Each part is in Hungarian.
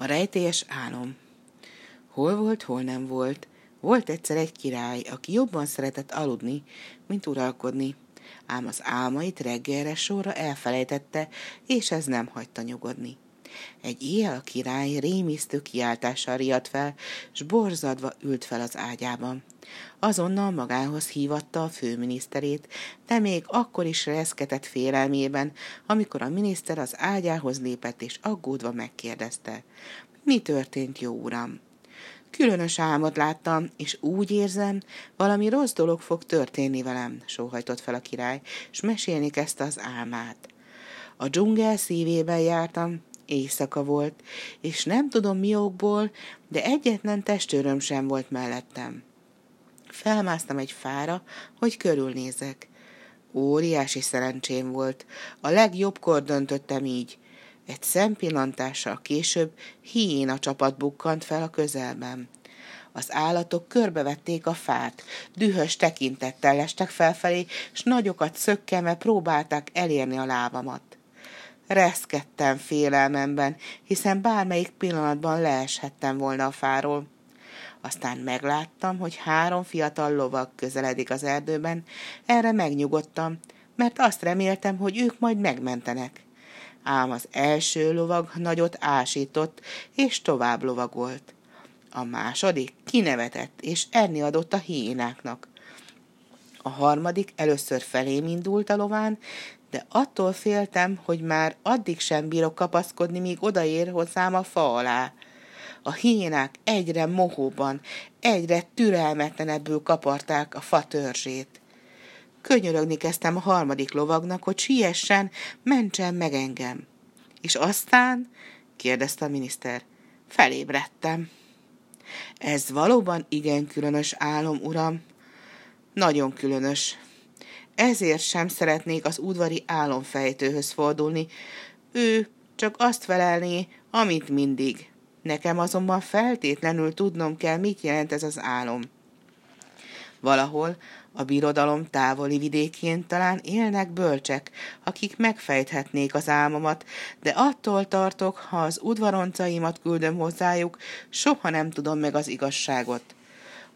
A rejtélyes álom. Hol volt, hol nem volt. Volt egyszer egy király, aki jobban szeretett aludni, mint uralkodni. Ám az álmait reggelre sorra elfelejtette, és ez nem hagyta nyugodni. Egy éjjel a király rémisztő kiáltással riadt fel, s borzadva ült fel az ágyában. Azonnal magához hívatta a főminiszterét, de még akkor is reszketett félelmében, amikor a miniszter az ágyához lépett és aggódva megkérdezte. Mi történt, jó uram? Különös álmot láttam, és úgy érzem, valami rossz dolog fog történni velem, sóhajtott fel a király, és mesélni kezdte az álmát. A dzsungel szívében jártam, éjszaka volt, és nem tudom mi okból, de egyetlen testőröm sem volt mellettem. Felmásztam egy fára, hogy körülnézek. Óriási szerencsém volt. A legjobbkor döntöttem így. Egy szempillantással később hiéna csapat bukkant fel a közelben. Az állatok körbevették a fát, dühös tekintettel lestek felfelé, s nagyokat szökkeme próbálták elérni a lábamat. Reszkedtem félelmemben, hiszen bármelyik pillanatban leeshettem volna a fáról. Aztán megláttam, hogy három fiatal lovag közeledik az erdőben, erre megnyugodtam, mert azt reméltem, hogy ők majd megmentenek. Ám az első lovag nagyot ásított, és tovább lovagolt. A második kinevetett, és enni adott a hiénáknak. A harmadik először felém indult a lován, de attól féltem, hogy már addig sem bírok kapaszkodni, míg odaér hozzám a fa alá. A hiénák egyre mohóban, egyre türelmetlenebbül kaparták a fa törzsét. Könyörögni kezdtem a harmadik lovagnak, hogy siessen, mentsen meg engem. És aztán, kérdezte a miniszter, felébredtem. Ez valóban igen különös álom, uram. Nagyon különös. Ezért sem szeretnék az udvari álomfejtőhöz fordulni. Ő csak azt felelné, amit mindig. Nekem azonban feltétlenül tudnom kell, mit jelent ez az álom. Valahol a birodalom távoli vidékén talán élnek bölcsek, akik megfejthetnék az álmomat, de attól tartok, ha az udvaroncaimat küldöm hozzájuk, soha nem tudom meg az igazságot.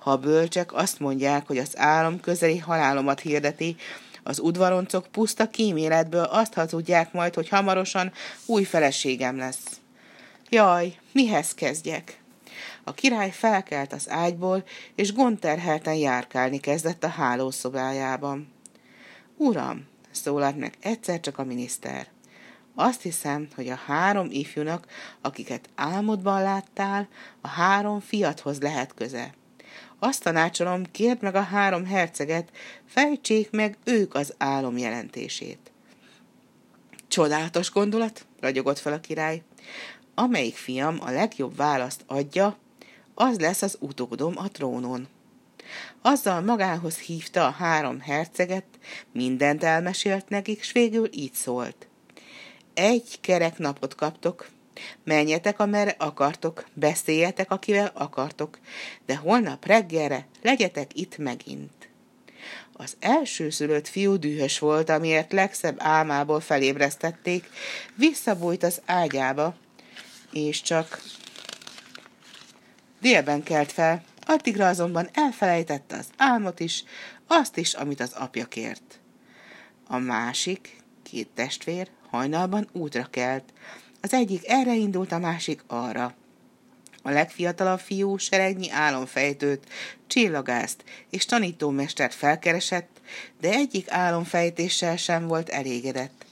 Ha a bölcsek azt mondják, hogy az álom közeli halálomat hirdeti, az udvaroncok puszta kíméletből azt hazudják majd, hogy hamarosan új feleségem lesz. Jaj, mihez kezdjek? A király felkelt az ágyból, és gonterhelten járkálni kezdett a hálószobájában. Uram, szólalt meg egyszer csak a miniszter. Azt hiszem, hogy a három ifjúnak, akiket álmodban láttál, a három fiathoz lehet köze. Azt tanácsolom, kérd meg a három herceget, fejtsék meg ők az álom jelentését. Csodálatos gondolat, ragyogott fel a király. Amelyik fiam a legjobb választ adja, az lesz az utódom a trónon. Azzal magához hívta a három herceget, mindent elmesélt nekik, s végül így szólt. Egy kerek napot kaptok, menjetek, amerre akartok, beszéljetek, akivel akartok, de holnap reggelre legyetek itt megint. Az első szülött fiú dühös volt, amiért legszebb álmából felébresztették, visszabújt az ágyába, és csak délben kelt fel, addigra azonban elfelejtette az álmot is, azt is, amit az apja kért. A másik, két testvér, hajnalban útra kelt. Az egyik erre indult, a másik arra. A legfiatalabb fiú seregnyi álomfejtőt, csillagást és tanítómestert felkeresett, de egyik álomfejtéssel sem volt elégedett.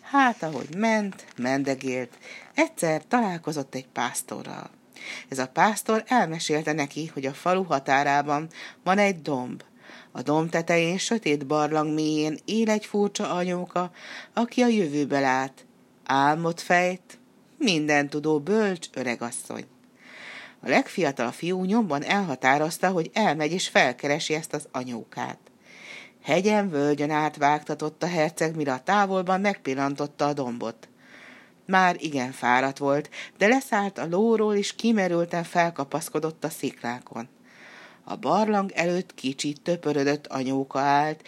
Hát, ahogy ment, mendegélt, egyszer találkozott egy pásztorral. Ez a pásztor elmesélte neki, hogy a falu határában van egy domb. A domb tetején sötét barlang mélyén él egy furcsa anyóka, aki a jövőbe lát. Álmot fejt, minden tudó bölcs öregasszony. A legfiatalabb fiú nyomban elhatározta, hogy elmegy és felkeresi ezt az anyókát. Hegyen, völgyön átvágtatott a herceg, mire a távolban megpillantotta a dombot. Már igen fáradt volt, de leszállt a lóról, és kimerülten felkapaszkodott a sziklákon. A barlang előtt kicsit töpörödött anyóka állt,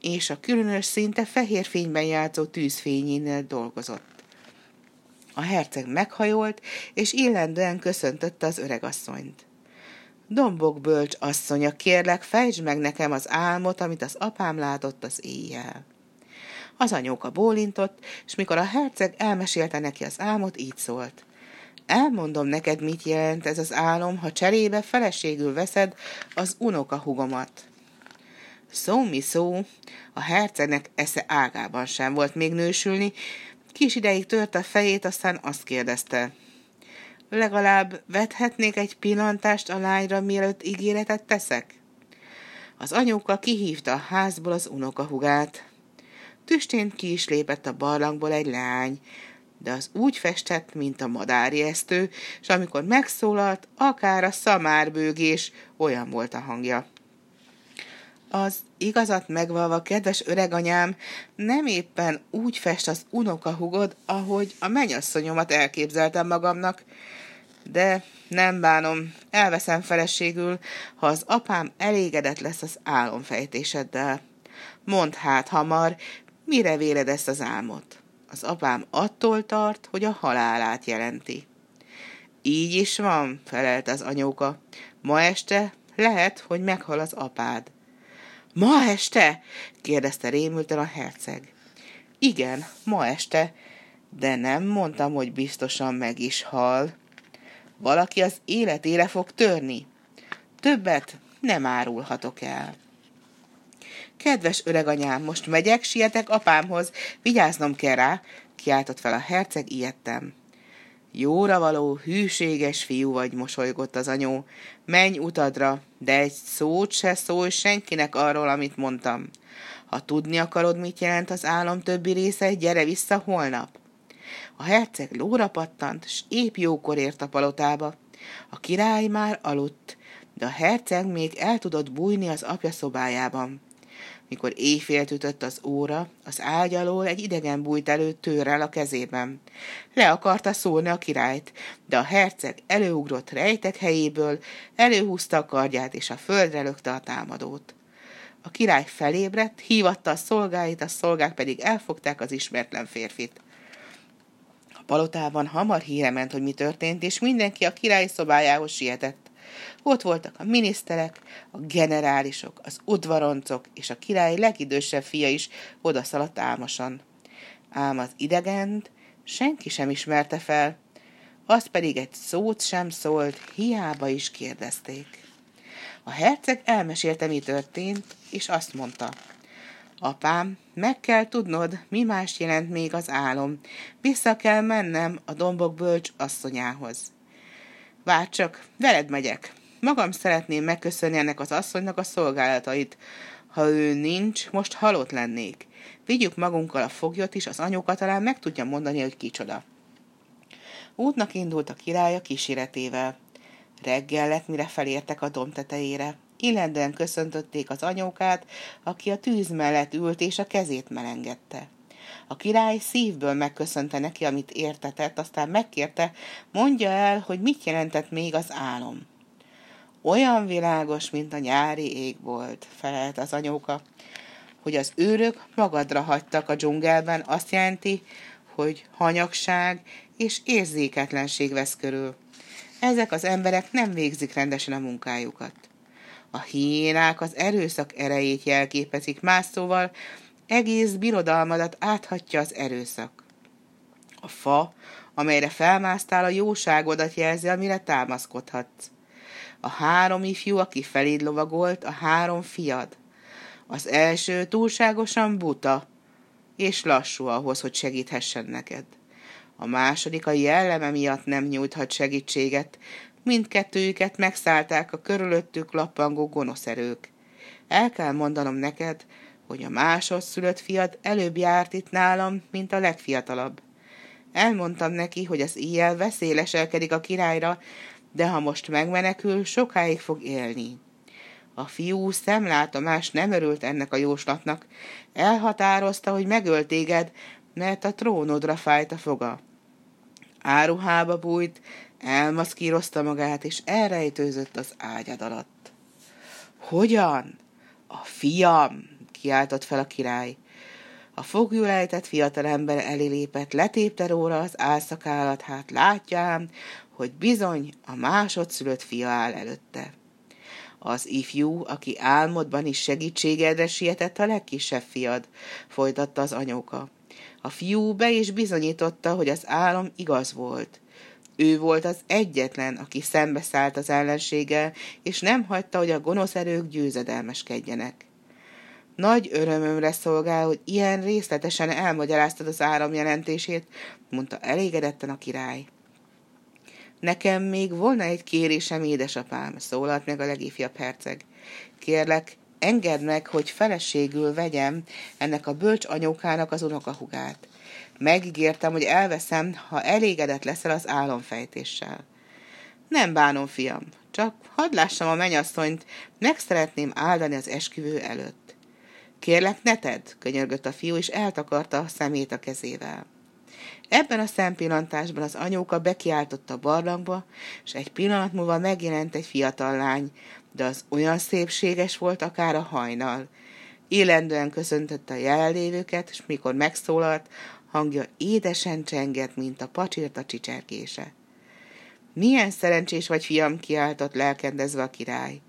és a különös szinte fehér fényben játszó tűzfényénél dolgozott. A herceg meghajolt, és illendően köszöntötte az öregasszonyt. Dombok bölcs asszonya, kérlek, fejtsd meg nekem az álmot, amit az apám látott az éjjel. Az anyóka bólintott, és mikor a herceg elmesélte neki az álmot, így szólt. Elmondom neked, mit jelent ez az álom, ha cserébe feleségül veszed az unoka hugomat. Szó mi szó, a hercegnek esze ágában sem volt még nősülni, kis ideig tört a fejét, aztán azt kérdezte. Legalább vethetnék egy pillantást a lányra, mielőtt ígéretet teszek? Az anyuka kihívta a házból az unokahugát. Tüstén ki is lépett a barlangból egy lány, de az úgy festett, mint a madárjesztő, és amikor megszólalt, akár a szamárbőgés, olyan volt a hangja. Az igazat megvalva, kedves öreganyám, nem éppen úgy fest az unokahugod, ahogy a mennyasszonyomat elképzeltem magamnak, de nem bánom, elveszem feleségül, ha az apám elégedett lesz az álomfejtéseddel. Mondd hát hamar, mire véled ezt az álmot? Az apám attól tart, hogy a halálát jelenti. Így is van, felelt az anyóka. Ma este lehet, hogy meghal az apád. Ma este? kérdezte rémülten a herceg. Igen, ma este, de nem mondtam, hogy biztosan meg is hal. Valaki az életére fog törni. Többet nem árulhatok el. Kedves öreganyám, most megyek, sietek apámhoz, vigyáznom kell rá, kiáltott fel a herceg ijedtem. Jóra való, hűséges fiú vagy, mosolygott az anyó. Menj utadra, de egy szót se szólj senkinek arról, amit mondtam. Ha tudni akarod, mit jelent az álom többi része, gyere vissza holnap. A herceg lóra pattant, s épp jókor ért a palotába. A király már aludt, de a herceg még el tudott bújni az apja szobájában. Mikor éjfélt ütött az óra, az ágy alól egy idegen bújt elő tőrrel a kezében. Le akarta szólni a királyt, de a herceg előugrott rejtek helyéből, előhúzta a kardját, és a földre lökte a támadót. A király felébredt, hívatta a szolgáit, a szolgák pedig elfogták az ismeretlen férfit. A palotában hamar híre ment, hogy mi történt, és mindenki a király szobájához sietett. Ott voltak a miniszterek, a generálisok, az udvaroncok, és a király legidősebb fia is odaszaladt álmosan. Ám az idegent senki sem ismerte fel, az pedig egy szót sem szólt, hiába is kérdezték. A herceg elmesélte, mi történt, és azt mondta, Apám, meg kell tudnod, mi más jelent még az álom. Vissza kell mennem a dombok bölcs asszonyához. Várj csak, veled megyek. Magam szeretném megköszönni ennek az asszonynak a szolgálatait. Ha ő nincs, most halott lennék. Vigyük magunkkal a foglyot is, az anyóka talán meg tudja mondani, hogy kicsoda. Útnak indult a király a kíséretével. Reggel lett, mire felértek a domb tetejére. Illendően köszöntötték az anyókát, aki a tűz mellett ült és a kezét melengette. A király szívből megköszönte neki, amit értetett, aztán megkérte, mondja el, hogy mit jelentett még az álom. Olyan világos, mint a nyári ég volt, felelt az anyóka, hogy az őrök magadra hagytak a dzsungelben, azt jelenti, hogy hanyagság és érzéketlenség vesz körül. Ezek az emberek nem végzik rendesen a munkájukat. A hiénák az erőszak erejét jelképezik, más szóval egész birodalmadat áthatja az erőszak. A fa, amelyre felmásztál, a jóságodat jelzi, amire támaszkodhatsz. A három ifjú, aki feléd lovagolt, a három fiad. Az első túlságosan buta, és lassú ahhoz, hogy segíthessen neked. A második a jelleme miatt nem nyújthat segítséget, mindkettőjüket megszállták a körülöttük lappangó gonosz erők. El kell mondanom neked, hogy a másodszülött fiad előbb járt itt nálam, mint a legfiatalabb. Elmondtam neki, hogy az éjjel veszélyleselkedik a királyra, de ha most megmenekül, sokáig fog élni. A fiú szemlátomás nem örült ennek a jóslatnak. Elhatározta, hogy megöl téged, mert a trónodra fájt a foga. Áruhába bújt, elmaszkírozta magát, és elrejtőzött az ágyad alatt. Hogyan? A fiam, kiáltott fel a király. A fogjul ejtett fiatalember elé lépett, letépte róla az álszakállat, hát látjám, hogy bizony a másodszülött fia áll előtte. Az ifjú, aki álmodban is segítségedre sietett a legkisebb fiad, folytatta az anyóka. A fiú be is bizonyította, hogy az álom igaz volt. Ő volt az egyetlen, aki szembeszállt az ellenséggel, és nem hagyta, hogy a gonosz erők győzedelmeskedjenek. Nagy örömömre szolgál, hogy ilyen részletesen elmagyaráztad az áram jelentését, mondta elégedetten a király. Nekem még volna egy kérésem, édesapám, szólalt meg a legifjabb herceg. Kérlek, engedd meg, hogy feleségül vegyem ennek a bölcs anyókának az unokahugát. Megígértem, hogy elveszem, ha elégedett leszel az álomfejtéssel. Nem bánom, fiam, csak hadd lássam a menyasszonyt, meg szeretném áldani az esküvő előtt. Kérlek, ne tedd, könyörgött a fiú, és eltakarta a szemét a kezével. Ebben a szempillantásban az anyóka bekiáltott a barlangba, és egy pillanat múlva megjelent egy fiatal lány, de az olyan szépséges volt akár a hajnal. Élendően köszöntötte a jelenlévőket, és mikor megszólalt, hangja édesen csengett, mint a pacsirta csicserkése. Milyen szerencsés vagy, fiam, kiáltott lelkendezve a király.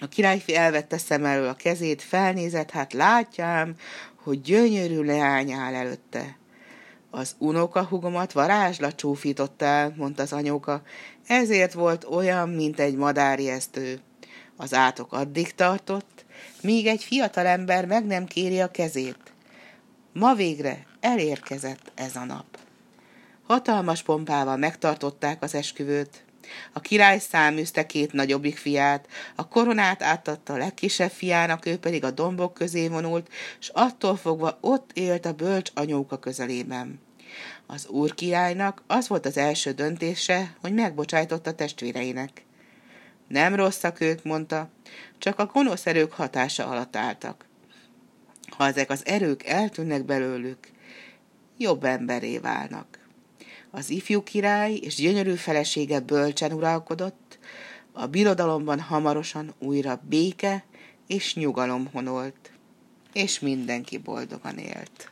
A királyfi elvette szem elől a kezét, felnézett, hát látjám, hogy gyönyörű leány áll előtte. Az unokahugomat varázslat csúfított el, mondta az anyóka, ezért volt olyan, mint egy madárjesztő. Az átok addig tartott, míg egy fiatalember meg nem kéri a kezét. Ma végre elérkezett ez a nap. Hatalmas pompával megtartották az esküvőt. A király száműzte két nagyobbik fiát, a koronát átadta a legkisebb fiának, ő pedig a dombok közé vonult, s attól fogva ott élt a bölcs anyóka közelében. Az úr királynak az volt az első döntése, hogy megbocsájtott a testvéreinek. Nem rosszak ők, mondta, csak a gonosz erők hatása alatt álltak. Ha ezek az erők eltűnnek belőlük, jobb emberé válnak. Az ifjú király és gyönyörű felesége bölcsen uralkodott, a birodalomban hamarosan újra béke és nyugalom honolt, és mindenki boldogan élt.